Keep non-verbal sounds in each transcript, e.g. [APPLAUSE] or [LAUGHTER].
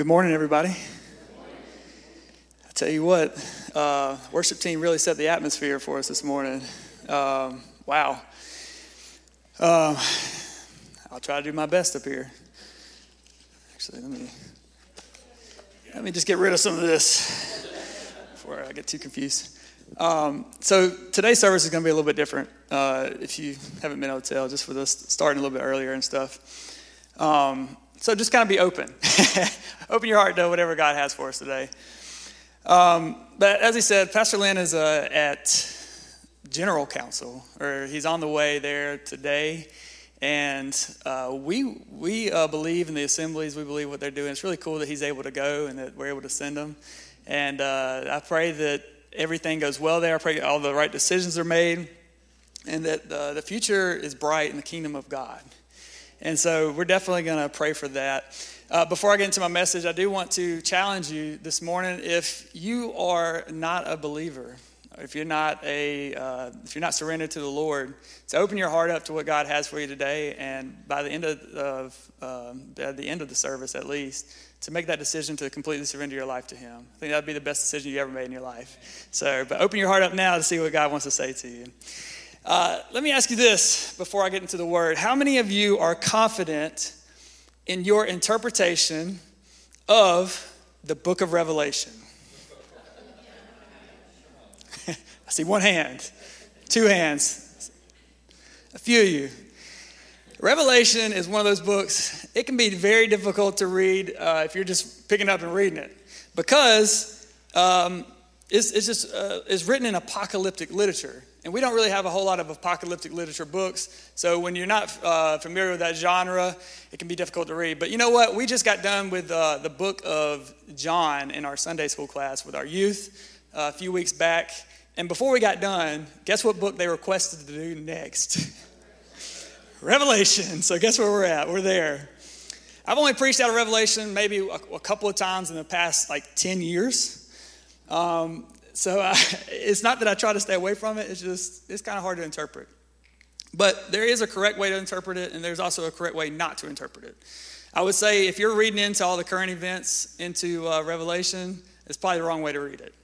good morning, everybody. I tell you what, uh, worship team really set the atmosphere for us this morning. Um, wow. Um, I'll try to do my best up here. Actually, let me let me just get rid of some of this before I get too confused. Um, so today's service is going to be a little bit different. Uh, if you haven't been able to tell, just for this starting a little bit earlier and stuff. Um, so just kind of be open. [LAUGHS] open your heart to whatever God has for us today. Um, but as he said, Pastor Lynn is uh, at General Council, or he's on the way there today. And uh, we, we uh, believe in the assemblies, we believe what they're doing. It's really cool that he's able to go and that we're able to send him. And uh, I pray that everything goes well there. I pray all the right decisions are made and that uh, the future is bright in the kingdom of God. And so we're definitely going to pray for that. Uh, before I get into my message, I do want to challenge you this morning. If you are not a believer, if you're not a, uh, if you're not surrendered to the Lord, to open your heart up to what God has for you today, and by the end of, of uh, by the end of the service, at least, to make that decision to completely surrender your life to Him. I think that'd be the best decision you ever made in your life. So, but open your heart up now to see what God wants to say to you. Uh, let me ask you this before I get into the word. How many of you are confident in your interpretation of the book of Revelation? [LAUGHS] I see one hand, two hands, a few of you. Revelation is one of those books, it can be very difficult to read uh, if you're just picking up and reading it because um, it's, it's, just uh, it's written in apocalyptic literature. And we don't really have a whole lot of apocalyptic literature books. So when you're not uh, familiar with that genre, it can be difficult to read. But you know what? We just got done with uh, the book of John in our Sunday school class with our youth uh, a few weeks back. And before we got done, guess what book they requested to do next? [LAUGHS] Revelation. So guess where we're at? We're there. I've only preached out of Revelation maybe a, a couple of times in the past like 10 years. Um, so I, [LAUGHS] it's not that I try to stay away from it, it's just, it's kind of hard to interpret. But there is a correct way to interpret it, and there's also a correct way not to interpret it. I would say if you're reading into all the current events into uh, Revelation, it's probably the wrong way to read it.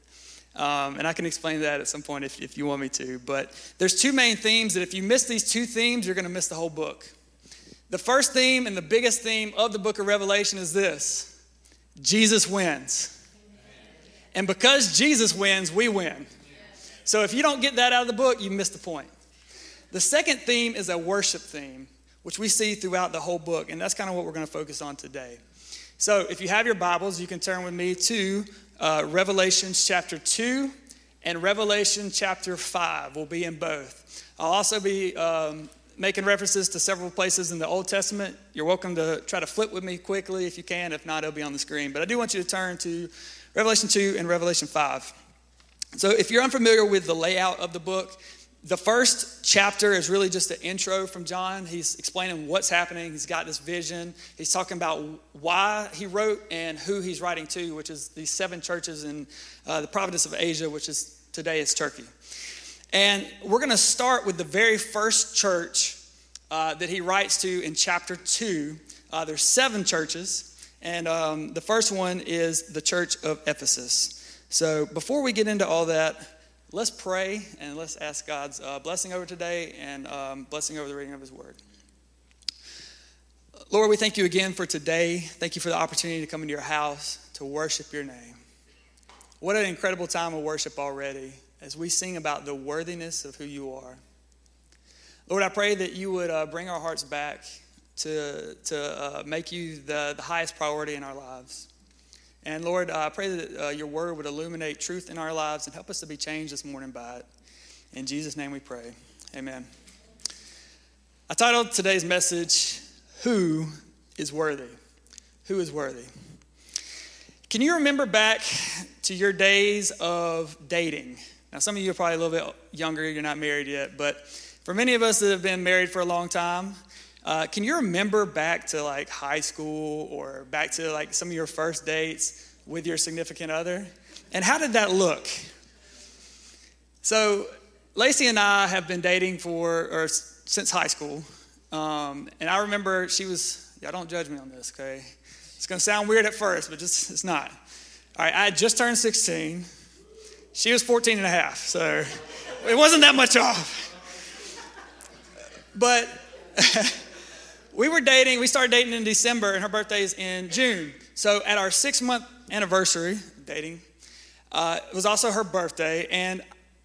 Um, and I can explain that at some point if, if you want me to. But there's two main themes that if you miss these two themes, you're going to miss the whole book. The first theme and the biggest theme of the book of Revelation is this Jesus wins. And because Jesus wins, we win. So if you don't get that out of the book, you miss the point. The second theme is a worship theme, which we see throughout the whole book, and that's kind of what we're going to focus on today. So if you have your Bibles, you can turn with me to uh, Revelation chapter 2 and Revelation chapter 5. We'll be in both. I'll also be um, making references to several places in the Old Testament. You're welcome to try to flip with me quickly if you can. If not, it'll be on the screen. But I do want you to turn to Revelation 2 and Revelation 5. So, if you're unfamiliar with the layout of the book, the first chapter is really just an intro from John. He's explaining what's happening. He's got this vision. He's talking about why he wrote and who he's writing to, which is these seven churches in uh, the province of Asia, which is today is Turkey. And we're going to start with the very first church uh, that he writes to in chapter two. Uh, there's seven churches. And um, the first one is the church of Ephesus. So before we get into all that, let's pray and let's ask God's uh, blessing over today and um, blessing over the reading of His Word. Lord, we thank you again for today. Thank you for the opportunity to come into your house to worship your name. What an incredible time of worship already as we sing about the worthiness of who you are. Lord, I pray that you would uh, bring our hearts back to, to uh, make you the, the highest priority in our lives. And Lord, I pray that uh, your word would illuminate truth in our lives and help us to be changed this morning by it. In Jesus' name we pray. Amen. I titled today's message, Who is Worthy? Who is Worthy? Can you remember back to your days of dating? Now, some of you are probably a little bit younger, you're not married yet, but for many of us that have been married for a long time, uh, can you remember back to like high school or back to like some of your first dates with your significant other? And how did that look? So, Lacey and I have been dating for or since high school, um, and I remember she was. Y'all don't judge me on this, okay? It's to sound weird at first, but just it's not. All right, I had just turned 16. She was 14 and a half, so it wasn't that much off. But [LAUGHS] we were dating, we started dating in December, and her birthday is in June. So at our six month anniversary, dating, uh, it was also her birthday, and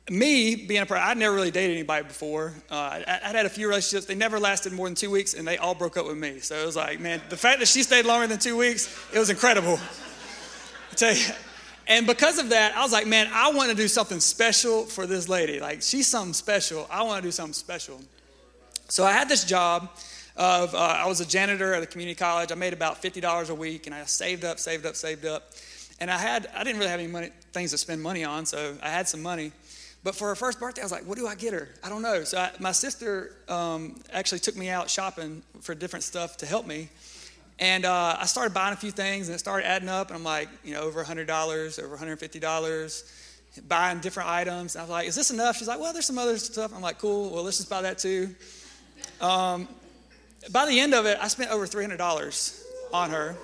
me being a person, I'd never really dated anybody before. Uh, I, would had a few relationships. They never lasted more than two weeks, and they all broke up with me. So it was like, man, the fact that she stayed longer than two weeks, it was incredible. I tell you. And because of that, I was like, man, I want to do something special for this lady. Like, she's something special. I want to do something special. So I had this job of, uh, I was a janitor at a community college. I made about $50 a week, and I saved up, saved up, saved up. And I had, I didn't really have any money, things to spend money on, so I had some money. But for her first birthday, I was like, what do I get her? I don't know. So I, my sister um, actually took me out shopping for different stuff to help me. And uh, I started buying a few things and it started adding up. And I'm like, you know, over $100, over $150, buying different items. I was like, is this enough? She's like, well, there's some other stuff. I'm like, cool. Well, let's just buy that too. Um, by the end of it, I spent over $300 on her.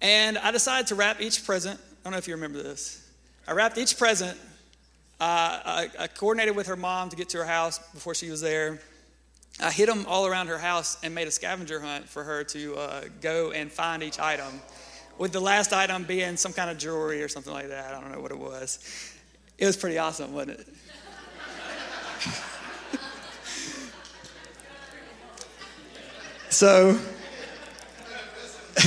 And I decided to wrap each present. I don't know if you remember this. I wrapped each present uh, I, I, coordinated with her mom to get to her house before she was there. I hid them all around her house and made a scavenger hunt for her to uh, go and find each item, with the last item being some kind of jewelry or something like that. I don't know what it was. It was pretty awesome, wasn't it? So. [LAUGHS]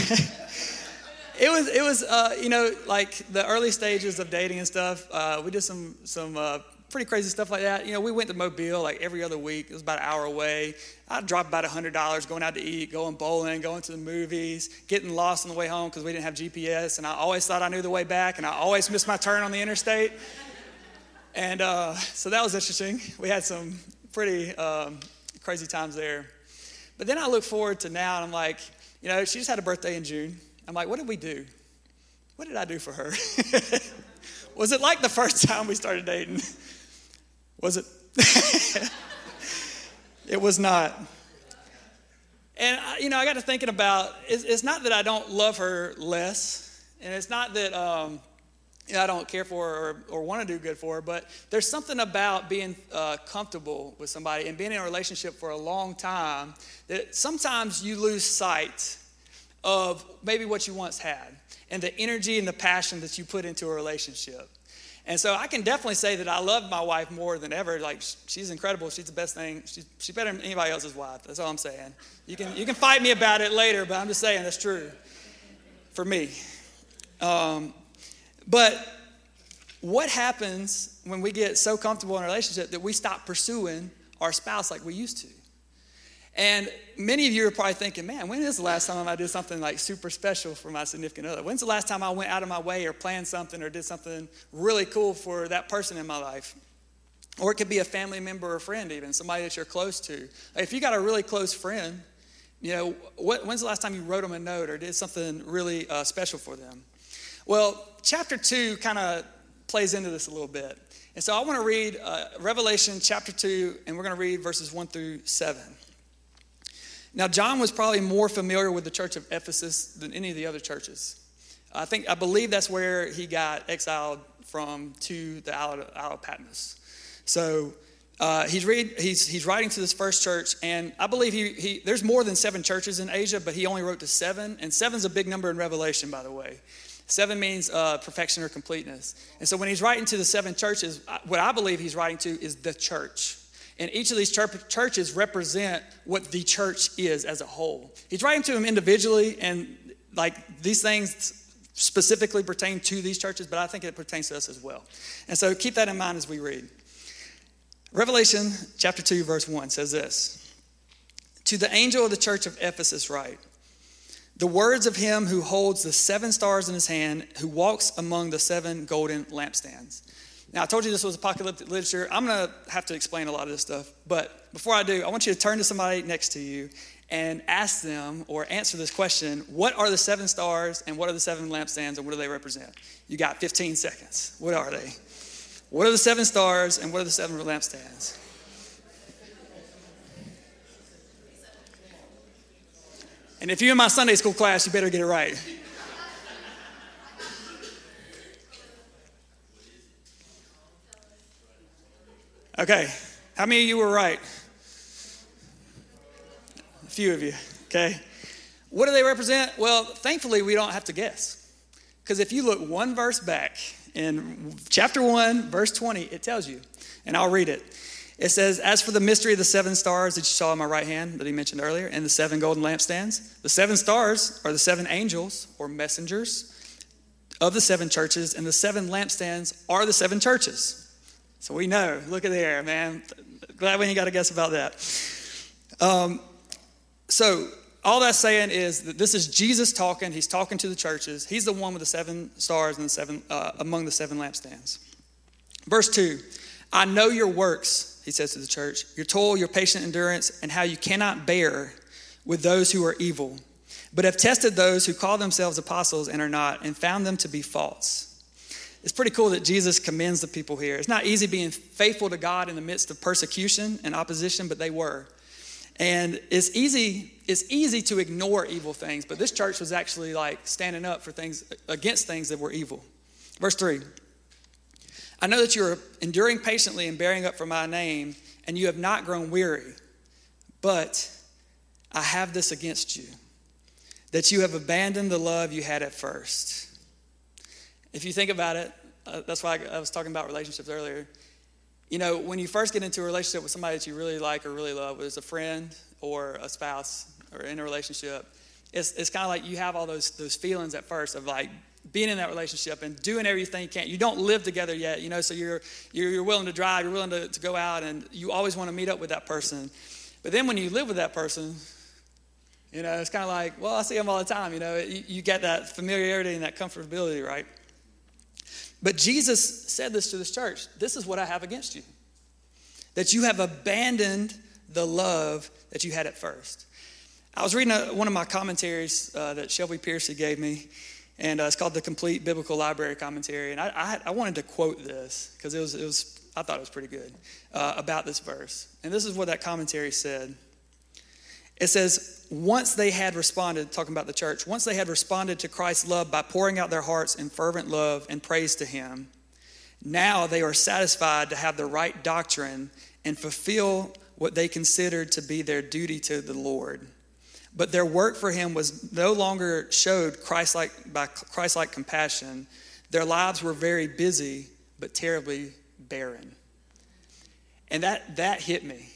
it was it was uh, you know like the early stages of dating and stuff. Uh, we did some some uh, pretty crazy stuff like that. You know, we went to Mobile like every other week. It was about an hour away. I'd drop about hundred dollars going out to eat, going bowling, going to the movies, getting lost on the way home because we didn't have GPS, and I always thought I knew the way back, and I always missed my turn on the interstate. And uh, so that was interesting. We had some pretty um, crazy times there. But then I look forward to now, and I'm like, you know, she just had a birthday in June. I'm like, what did we do? What did I do for her? [LAUGHS] was it like the first time we started dating? Was it? [LAUGHS] it was not. And, you know, I got to thinking about it's, it's, not that I don't love her less, and it's not that um, I don't care for or, or want to do good for but there's something about being uh, comfortable with somebody and being in a relationship for a long time that sometimes you lose sight of maybe what you once had and the energy and the passion that you put into a relationship. And so I can definitely say that I love my wife more than ever. Like she's incredible. She's the best thing. She's, she's better than anybody else's wife. That's all I'm saying. You can you can fight me about it later, but I'm just saying that's true for me. Um, but what happens when we get so comfortable in a relationship that we stop pursuing our spouse like we used to? And many of you are probably thinking, man, when is the last time I did something like super special for my significant other? When's the last time I went out of my way or planned something or did something really cool for that person in my life? Or it could be a family member or friend, even somebody that you're close to. If you got a really close friend, you know, when's the last time you wrote them a note or did something really uh, special for them? Well, chapter two kind of plays into this a little bit. And so I want to read uh, Revelation chapter 2, and we're going to read verses 1 through 7. Now, John was probably more familiar with the church of Ephesus than any of the other churches. I think, I believe that's where he got exiled from to the Isle of Patmos. So uh, he's, read, he's, he's writing to this first church, and I believe he, he, there's more than seven churches in Asia, but he only wrote to seven, and seven's a big number in Revelation, by the way. Seven means uh, perfection or completeness. And so when he's writing to the seven churches, what I believe he's writing to is the church. And each of these churches represent what the church is as a whole. He's writing to them individually, and like these things specifically pertain to these churches, but I think it pertains to us as well. And so keep that in mind as we read. Revelation chapter 2, verse 1 says this To the angel of the church of Ephesus, write, the words of him who holds the seven stars in his hand, who walks among the seven golden lampstands. Now, I told you this was apocalyptic literature. I'm going to have to explain a lot of this stuff. But before I do, I want you to turn to somebody next to you and ask them or answer this question What are the seven stars and what are the seven lampstands and what do they represent? You got 15 seconds. What are they? What are the seven stars and what are the seven lampstands? And if you're in my Sunday school class, you better get it right. Okay, how many of you were right? A few of you, okay? What do they represent? Well, thankfully, we don't have to guess. Because if you look one verse back in chapter 1, verse 20, it tells you, and I'll read it. It says, As for the mystery of the seven stars that you saw in my right hand that he mentioned earlier, and the seven golden lampstands, the seven stars are the seven angels or messengers of the seven churches, and the seven lampstands are the seven churches. So we know. Look at there, man. Glad we ain't got to guess about that. Um, so all that's saying is that this is Jesus talking. He's talking to the churches. He's the one with the seven stars and the seven uh, among the seven lampstands. Verse two, I know your works. He says to the church, your toil, your patient endurance, and how you cannot bear with those who are evil, but have tested those who call themselves apostles and are not, and found them to be false it's pretty cool that Jesus commends the people here. It's not easy being faithful to God in the midst of persecution and opposition, but they were. And it's easy, it's easy to ignore evil things, but this church was actually like standing up for things against things that were evil. Verse 3. I know that you are enduring patiently and bearing up for my name, and you have not grown weary. But I have this against you, that you have abandoned the love you had at first. If you think about it, uh, that's why I, I was talking about relationships earlier. You know, when you first get into a relationship with somebody that you really like or really love, whether it's a friend or a spouse or in a relationship, it's, it's kind of like you have all those, those feelings at first of like being in that relationship and doing everything you can. You don't live together yet, you know, so you're, you're, you're willing to drive, you're willing to, to go out, and you always want to meet up with that person. But then when you live with that person, you know, it's kind of like, well, I see them all the time, you know, you, you get that familiarity and that comfortability, right? But Jesus said this to this church This is what I have against you that you have abandoned the love that you had at first. I was reading a, one of my commentaries uh, that Shelby Piercy gave me, and uh, it's called the Complete Biblical Library Commentary. And I, I, I wanted to quote this because it was, it was, I thought it was pretty good uh, about this verse. And this is what that commentary said. It says, once they had responded, talking about the church, once they had responded to Christ's love by pouring out their hearts in fervent love and praise to Him, now they are satisfied to have the right doctrine and fulfill what they considered to be their duty to the Lord. But their work for Him was no longer showed Christ-like by Christ-like compassion. Their lives were very busy, but terribly barren. And that that hit me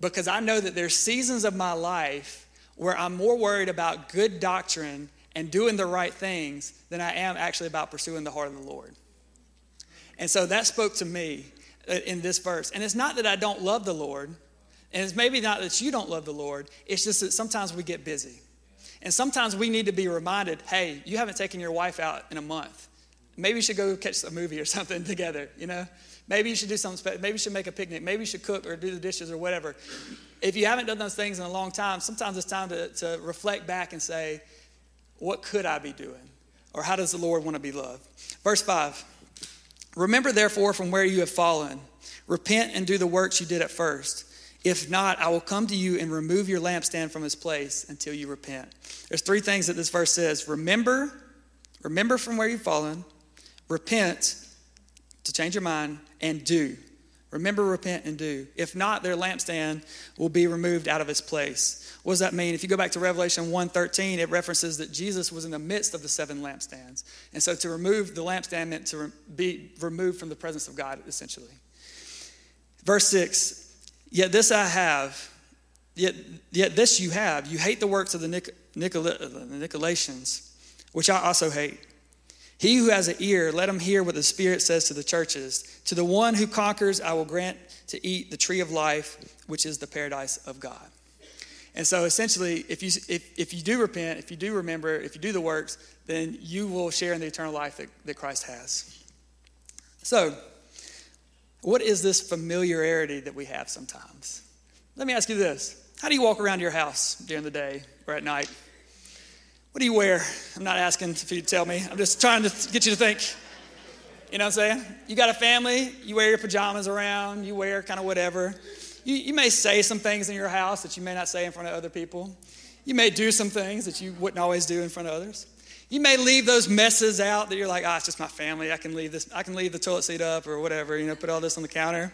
because I know that there's seasons of my life where I'm more worried about good doctrine and doing the right things than I am actually about pursuing the heart of the Lord. And so that spoke to me uh, in this verse. And it's not that I don't love the Lord, and it's maybe not that you don't love the Lord, it's just that sometimes we get busy. And sometimes we need to be reminded hey, you haven't taken your wife out in a month. Maybe you should go catch a movie or [LAUGHS] something together, you know? Maybe you should do something special. Maybe you should make a picnic. Maybe you should cook or do the dishes or whatever. If you haven't done those things in a long time, sometimes it's time to, to reflect back and say, what could I be doing? Or how does the Lord want to be loved? Verse 5 Remember, therefore, from where you have fallen, repent and do the works you did at first. If not, I will come to you and remove your lampstand from its place until you repent. There's three things that this verse says remember, remember from where you've fallen, repent, to change your mind, and do. Remember, repent, and do. If not, their lampstand will be removed out of its place. What does that mean? If you go back to Revelation 1.13, it references that Jesus was in the midst of the seven lampstands. And so to remove the lampstand meant to be removed from the presence of God, essentially. Verse 6, Yet this I have, yet, yet this you have. You hate the works of the Nic- uh, Nicolaitans, which I also hate. He who has an ear, let him hear what the Spirit says to the churches. To the one who conquers, I will grant to eat the tree of life, which is the paradise of God. And so essentially, if you, if, if you do repent, if you do remember, if you do the works, then you will share in the eternal life that, that Christ has. So, what is this familiarity that we have sometimes? Let me ask you this How do you walk around your house during the day or at night? What do you wear? I'm not asking for you tell me. I'm just trying to get you to think. You know what I'm saying? You got a family, you wear your pajamas around, you wear kind of whatever. You, you may say some things in your house that you may not say in front of other people. You may do some things that you wouldn't always do in front of others. You may leave those messes out that you're like, ah, oh, it's just my family. I can leave this, I can leave the toilet seat up or whatever, you know, put all this on the counter.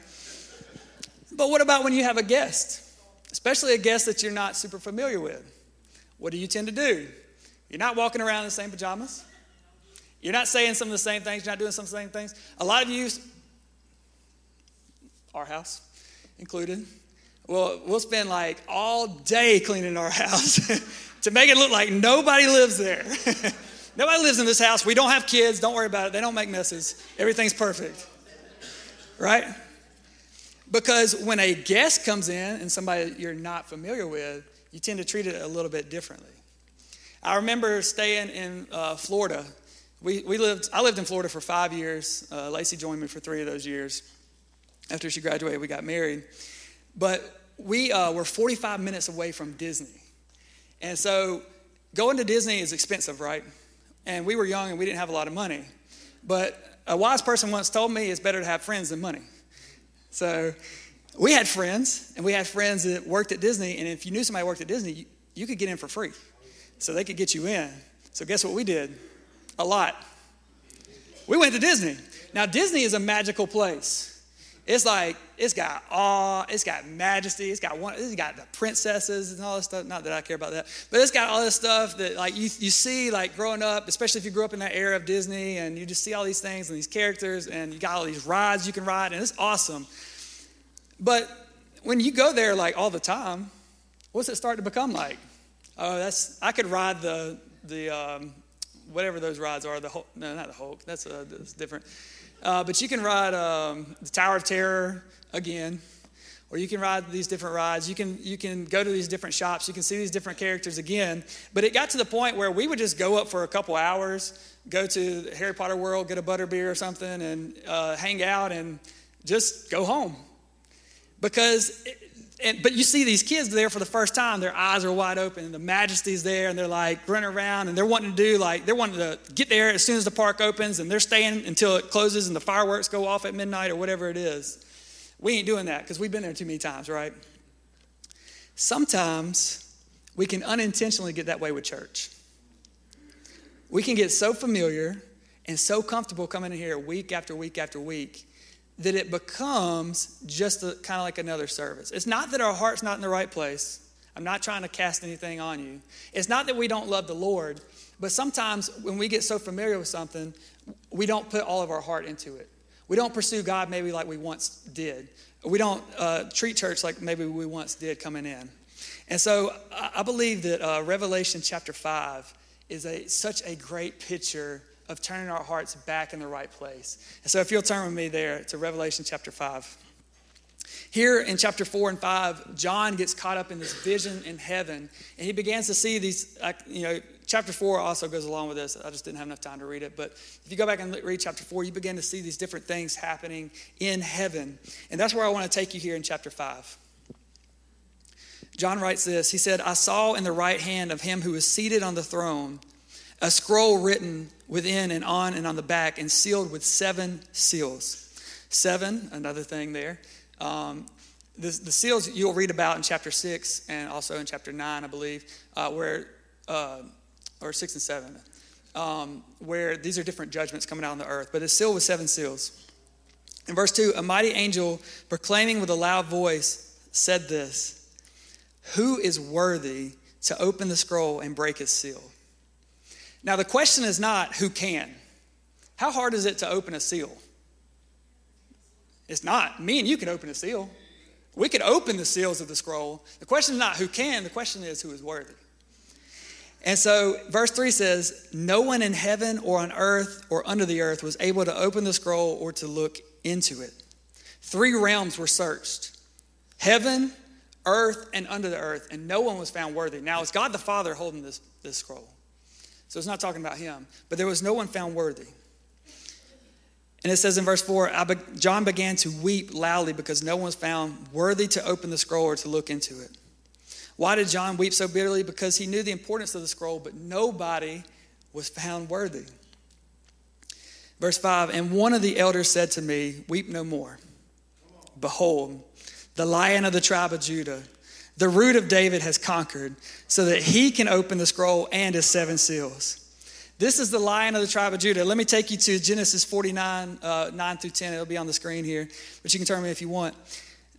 But what about when you have a guest? Especially a guest that you're not super familiar with. What do you tend to do? You're not walking around in the same pajamas. You're not saying some of the same things. You're not doing some of the same things. A lot of you, our house included, well, we'll spend like all day cleaning our house [LAUGHS] to make it look like nobody lives there. [LAUGHS] nobody lives in this house. We don't have kids. Don't worry about it. They don't make messes. Everything's perfect. Right? Because when a guest comes in and somebody you're not familiar with, you tend to treat it a little bit differently. I remember staying in uh, Florida. We, we lived, I lived in Florida for five years. Uh, Lacey joined me for three of those years. After she graduated, we got married. But we uh, were 45 minutes away from Disney. And so going to Disney is expensive, right? And we were young and we didn't have a lot of money. But a wise person once told me it's better to have friends than money. So we had friends, and we had friends that worked at Disney. And if you knew somebody worked at Disney, you, you could get in for free. So they could get you in. So guess what we did? A lot. We went to Disney. Now, Disney is a magical place. It's like it's got awe, it's got majesty, it's got one, it's got the princesses and all this stuff. Not that I care about that, but it's got all this stuff that like you you see like growing up, especially if you grew up in that era of Disney, and you just see all these things and these characters, and you got all these rides you can ride, and it's awesome. But when you go there like all the time, what's it start to become like? Oh, that's I could ride the the um, whatever those rides are. The Hulk, no, not the Hulk. That's, uh, different. Uh, but you can ride um, the Tower of Terror again, or you can ride these different rides. You can, you can go to these different shops. You can see these different characters again. But it got to the point where we would just go up for a couple hours, go to Harry Potter World, get a butterbeer or something, and uh, hang out and just go home. Because and, but you see these kids there for the first time, their eyes are wide open and the majesty's there and they're like running around and they're wanting to do like, they're wanting to get there as soon as the park opens and they're staying until it closes and the fireworks go off at midnight or whatever it is. We ain't doing that because we've been there too many times, right? Sometimes we can unintentionally get that way with church. We can get so familiar and so comfortable coming in here week after week after week that it becomes just kind of like another service. It's not that our heart's not in the right place. I'm not trying to cast anything on you. It's not that we don't love the Lord, but sometimes when we get so familiar with something, we don't put all of our heart into it. We don't pursue God maybe like we once did. We don't uh, treat church like maybe we once did coming in. And so I believe that uh, Revelation chapter 5 is a, such a great picture of turning our hearts back in the right place. And so if you'll turn with me there to Revelation chapter 5. Here in chapter 4 and 5, John gets caught up in this vision in heaven, and he begins to see these, you know, chapter 4 also goes along with this. I just didn't have enough time to read it. But if you go back and read chapter 4, you begin to see these different things happening in heaven. And that's where I want to take you here in chapter 5. John writes this He said, I saw in the right hand of him who is seated on the throne a scroll written within and on and on the back and sealed with seven seals. Seven, another thing there. Um, the, the, seals you'll read about in chapter 6 and also in chapter 9, I believe, uh, where, uh, or 6 and 7, um, where these are different judgments coming out on the earth. But it's sealed with seven seals. In verse 2, a mighty angel proclaiming with a loud voice said this Who is worthy to open the scroll and break its seal? Now, the question is not who can. How hard is it to open a seal? It's not. Me and you can open a seal. We could open the seals of the scroll. The question is not who can, the question is who is worthy. And so, verse 3 says, No one in heaven or on earth or under the earth was able to open the scroll or to look into it. Three realms were searched heaven, earth, and under the earth, and no one was found worthy. Now, it's God the Father holding this, this scroll. So it's not talking about him. But there was no one found worthy. And it says in verse 4 John began to weep loudly because no one was found worthy to open the scroll or to look into it. Why did John weep so bitterly? Because he knew the importance of the scroll, but nobody was found worthy. Verse 5 And one of the elders said to me, Weep no more. Behold, the lion of the tribe of Judah The root of David has conquered so that he can open the scroll and his seven seals. This is the lion of the tribe of Judah. Let me take you to Genesis 49, uh, 9 through 10. It'll be on the screen here, but you can turn me if you want.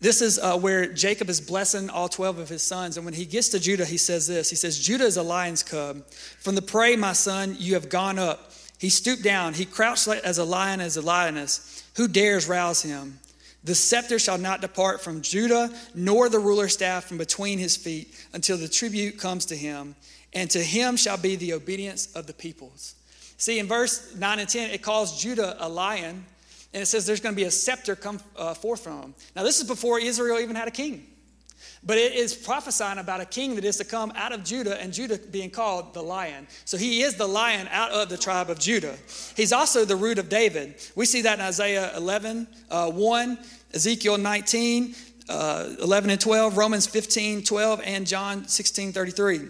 This is uh, where Jacob is blessing all 12 of his sons. And when he gets to Judah, he says this He says, Judah is a lion's cub. From the prey, my son, you have gone up. He stooped down. He crouched as a lion, as a lioness. Who dares rouse him? The scepter shall not depart from Judah, nor the ruler's staff from between his feet, until the tribute comes to him and to him shall be the obedience of the peoples. See, in verse 9 and 10, it calls Judah a lion, and it says there's going to be a scepter come uh, forth from him. Now, this is before Israel even had a king. But it is prophesying about a king that is to come out of Judah, and Judah being called the lion. So he is the lion out of the tribe of Judah. He's also the root of David. We see that in Isaiah 11, uh, 1, Ezekiel 19, uh, 11 and 12, Romans 15, 12, and John 16, 33.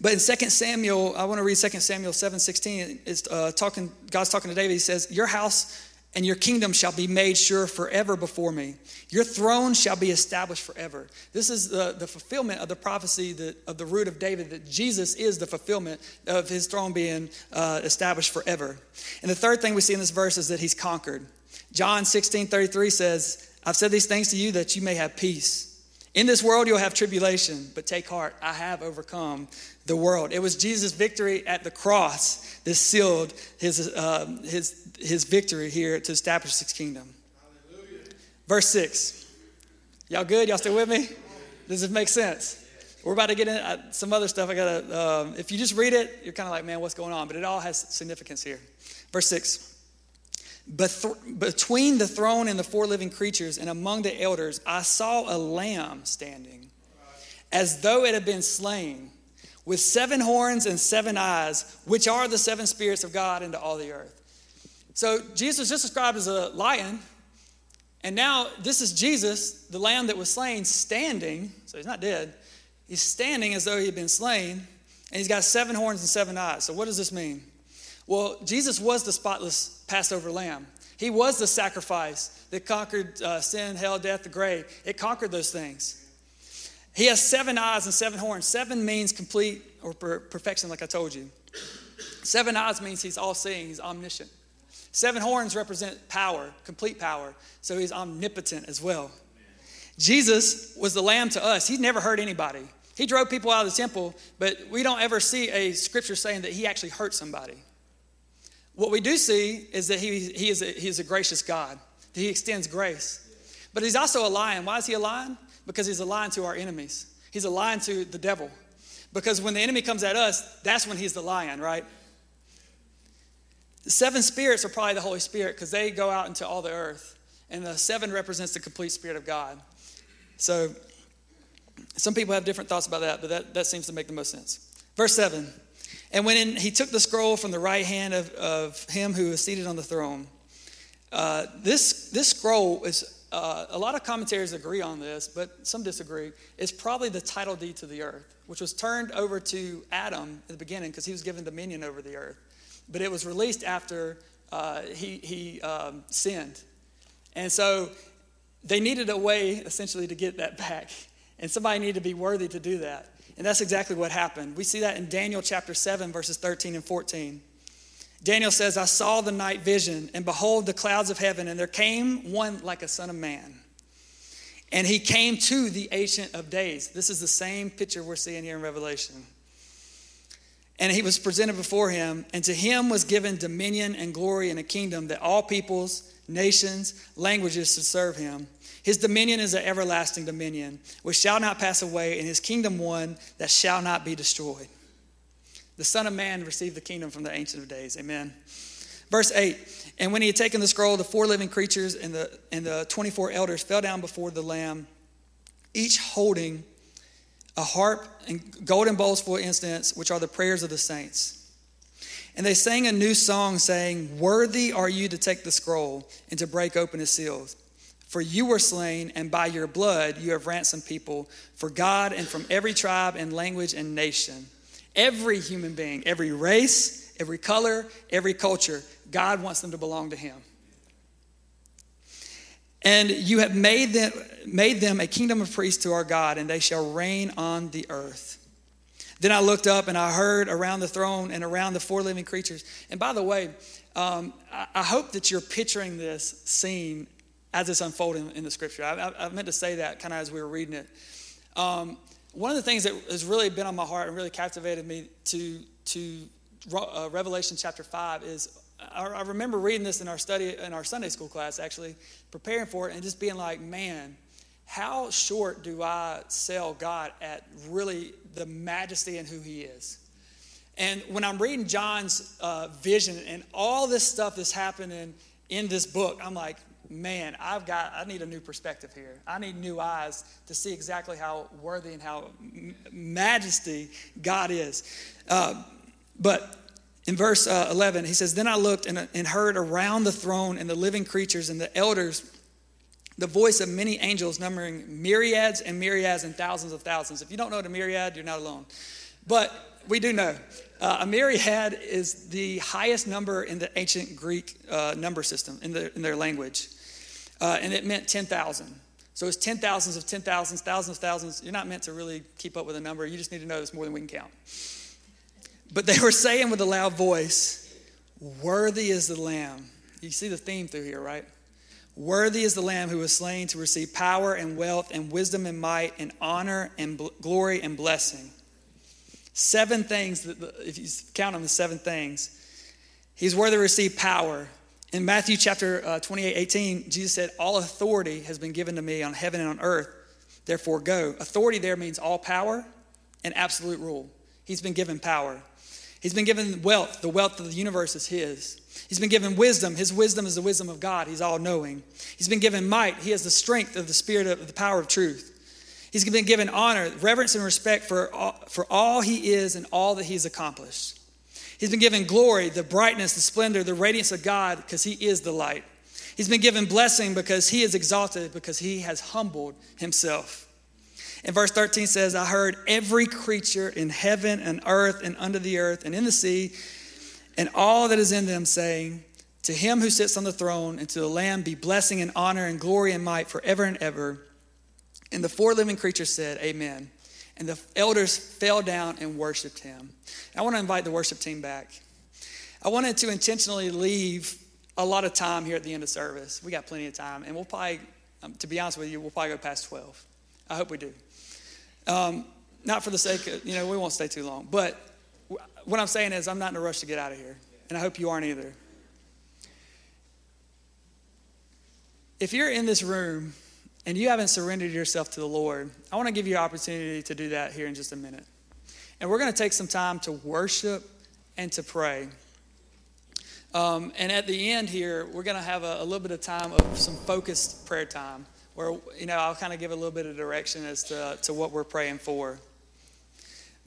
But in 2 Samuel, I want to read 2 Samuel 7 16. It's uh, talking, God's talking to David. He says, Your house and your kingdom shall be made sure forever before me. Your throne shall be established forever. This is the, the fulfillment of the prophecy that, of the root of David, that Jesus is the fulfillment of his throne being uh, established forever. And the third thing we see in this verse is that he's conquered. John 16 33 says, I've said these things to you that you may have peace. In this world, you'll have tribulation, but take heart, I have overcome the world. It was Jesus' victory at the cross that sealed his, uh, his, his victory here to establish his kingdom. Hallelujah. Verse 6. Y'all good? Y'all still with me? Does it make sense? We're about to get in uh, some other stuff. I gotta, um, if you just read it, you're kind of like, man, what's going on? But it all has significance here. Verse 6. Between the throne and the four living creatures and among the elders, I saw a lamb standing, as though it had been slain, with seven horns and seven eyes, which are the seven spirits of God into all the earth. So Jesus just described as a lion, and now this is Jesus, the lamb that was slain, standing. So he's not dead. He's standing as though he had been slain, and he's got seven horns and seven eyes. So what does this mean? Well, Jesus was the spotless Passover lamb. He was the sacrifice that conquered uh, sin, hell, death, the grave. It conquered those things. He has seven eyes and seven horns. Seven means complete or per- perfection, like I told you. Seven eyes means he's all seeing, he's omniscient. Seven horns represent power, complete power. So he's omnipotent as well. Jesus was the lamb to us. He never hurt anybody. He drove people out of the temple, but we don't ever see a scripture saying that he actually hurt somebody. What we do see is that he, he, is a, he is a gracious God, that he extends grace. But he's also a lion. Why is he a lion? Because he's a lion to our enemies. He's a lion to the devil. Because when the enemy comes at us, that's when he's the lion, right? The seven spirits are probably the Holy Spirit because they go out into all the earth. And the seven represents the complete Spirit of God. So some people have different thoughts about that, but that, that seems to make the most sense. Verse 7 and when in, he took the scroll from the right hand of, of him who was seated on the throne, uh, this, this scroll is, uh, a lot of commentators agree on this, but some disagree. It's probably the title deed to the earth, which was turned over to Adam at the beginning because he was given dominion over the earth. But it was released after uh, he, he um, sinned. And so they needed a way, essentially, to get that [LAUGHS] back. And somebody needed to be worthy to do that. And that's exactly what happened. We see that in Daniel chapter 7, verses 13 and 14. Daniel says, I saw the night vision, and behold, the clouds of heaven, and there came one like a son of man. And he came to the Ancient of Days. This is the same picture we're seeing here in Revelation. And he was presented before him, and to him was given dominion and glory and a kingdom that all peoples, nations, languages should serve him. His dominion is an everlasting dominion, which shall not pass away, and his kingdom one that shall not be destroyed. The Son of Man received the kingdom from the Ancient of Days. Amen. Verse 8 And when he had taken the scroll, the four living creatures and the, and the 24 elders fell down before the Lamb, each holding a harp and golden bowls full of incense, which are the prayers of the saints. And they sang a new song, saying, Worthy are you to take the scroll and to break open its seals. For you were slain, and by your blood you have ransomed people for God and from every tribe and language and nation. Every human being, every race, every color, every culture, God wants them to belong to Him. And you have made them, made them a kingdom of priests to our God, and they shall reign on the earth. Then I looked up and I heard around the throne and around the four living creatures. And by the way, um, I, hope that you're picturing this scene as it's unfolding in the scripture. I, I, I meant to say that kind of as we were reading it. Um, one of the things that has really been on my heart and really captivated me to, to uh, Revelation chapter 5 is I, I remember reading this in our study, in our Sunday school class actually, preparing for it and just being like, man, how short do I sell God at really the majesty and who He is? And when I'm reading John's uh, vision and all this stuff that's happening in this book, I'm like, man, I've got, I need a new perspective here. I need new eyes to see exactly how worthy and how majesty God is. Uh, but in verse uh, 11, he says, Then I looked and, and heard around the throne and the living creatures and the elders the voice of many angels numbering myriads and myriads and thousands of thousands. If you don't know what a myriad, you're not alone. But we do know. Uh, a myriad is the highest number in the ancient Greek uh, number system, in, the, in their language. Uh, and it meant 10,000. So it's 10 thousands of 10 thousands, thousands of thousands. You're not meant to really keep up with a number. You just need to know it's more than we can count. But they were saying with a loud voice, Worthy is the Lamb. You see the theme through here, right? Worthy is the Lamb who was slain to receive power and wealth and wisdom and might and honor and bl- glory and blessing. Seven things, that, if you count them, the seven things. He's worthy to receive power. In Matthew chapter uh, 28, 18, Jesus said, All authority has been given to me on heaven and on earth. Therefore, go. Authority there means all power and absolute rule. He's been given power. He's been given wealth. The wealth of the universe is his. He's been given wisdom. His wisdom is the wisdom of God. He's all knowing. He's been given might. He has the strength of the spirit of the power of truth. He's been given honor, reverence, and respect for all, for all he is and all that he's accomplished. He's been given glory, the brightness, the splendor, the radiance of God because he is the light. He's been given blessing because he is exalted, because he has humbled himself. And verse 13 says, I heard every creature in heaven and earth and under the earth and in the sea and all that is in them saying, To him who sits on the throne and to the Lamb be blessing and honor and glory and might forever and ever. And the four living creatures said, Amen. And the elders fell down and worshiped him. I want to invite the worship team back. I wanted to intentionally leave a lot of time here at the end of service. We got plenty of time, and we'll probably, um, to be honest with you, we'll probably go past 12. I hope we do. Um, not for the sake of, you know, we won't stay too long. But what I'm saying is, I'm not in a rush to get out of here. And I hope you aren't either. If you're in this room and you haven't surrendered yourself to the Lord, I want to give you an opportunity to do that here in just a minute. And we're going to take some time to worship and to pray. Um, and at the end here, we're going to have a, a little bit of time of some focused prayer time where, you know, I'll kind of give a little bit of direction as to, to what we're praying for.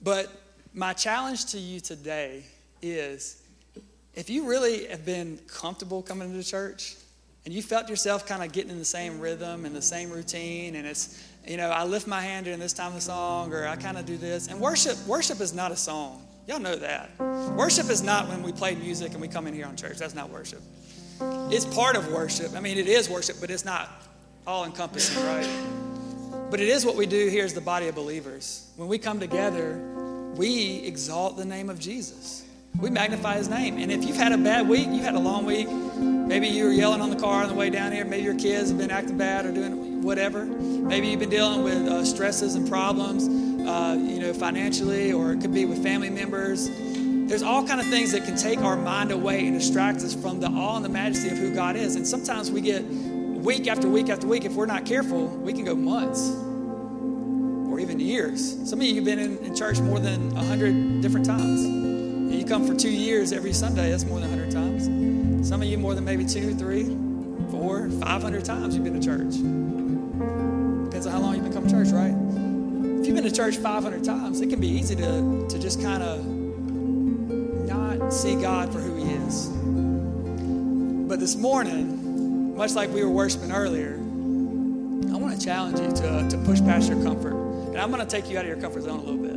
But my challenge to you today is if you really have been comfortable coming to church and you felt yourself kind of getting in the same rhythm and the same routine, and it's, you know, I lift my hand during this time of the song, or I kind of do this. And worship, worship is not a song. Y'all know that. Worship is not when we play music and we come in here on church. That's not worship. It's part of worship. I mean, it is worship, but it's not all encompassing, right? But it is what we do here as the body of believers. When we come together, we exalt the name of Jesus. We magnify his name. And if you've had a bad week, you've had a long week, maybe you were yelling on the car on the way down here, maybe your kids have been acting bad or doing whatever. Maybe you've been dealing with uh, stresses and problems, uh, you know, financially, or it could be with family members. There's all kind of things that can take our mind away and distract us from the awe and the majesty of who God is. And sometimes we get week after week after week, if we're not careful, we can go months or even years. Some of you have been in, in church more than 100 different times. You come for two years every Sunday, that's more than 100 times. Some of you more than maybe two, three, four, 500 times you've been to church. Depends on how long you've been coming to church, right? If you've been to church 500 times, it can be easy to, to just kind of not see God for who He is. But this morning, much like we were worshiping earlier, I want to challenge you to, to push past your comfort. And I'm going to take you out of your comfort zone a little bit.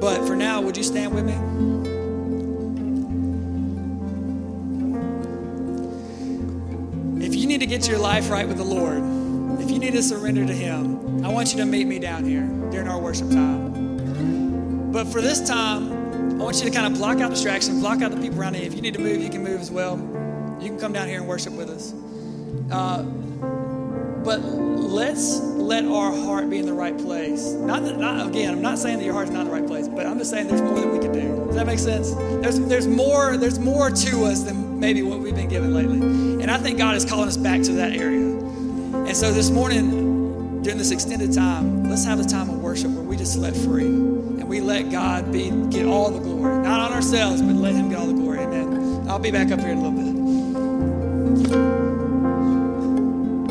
But for now, would you stand with me? If you need to get your life right with the Lord, if you need to surrender to Him, I want you to meet me down here during our worship time. But for this time, I want you to kind of block out distractions, block out the people around you. If you need to move, you can move as well. You can come down here and worship with us. Uh, but let's let our heart be in the right place. Not, that, not again, I'm not saying that your heart's not in the right place, but I'm just saying there's more that we can do. Does that make sense? There's there's more there's more to us than maybe what we've been given lately. And I think God is calling us back to that area. And so this morning, during this extended time, let's have a time of worship where we just let free and we let God be get all the glory, not on ourselves, but let Him get all the glory. Amen. I'll be back up here in a little bit.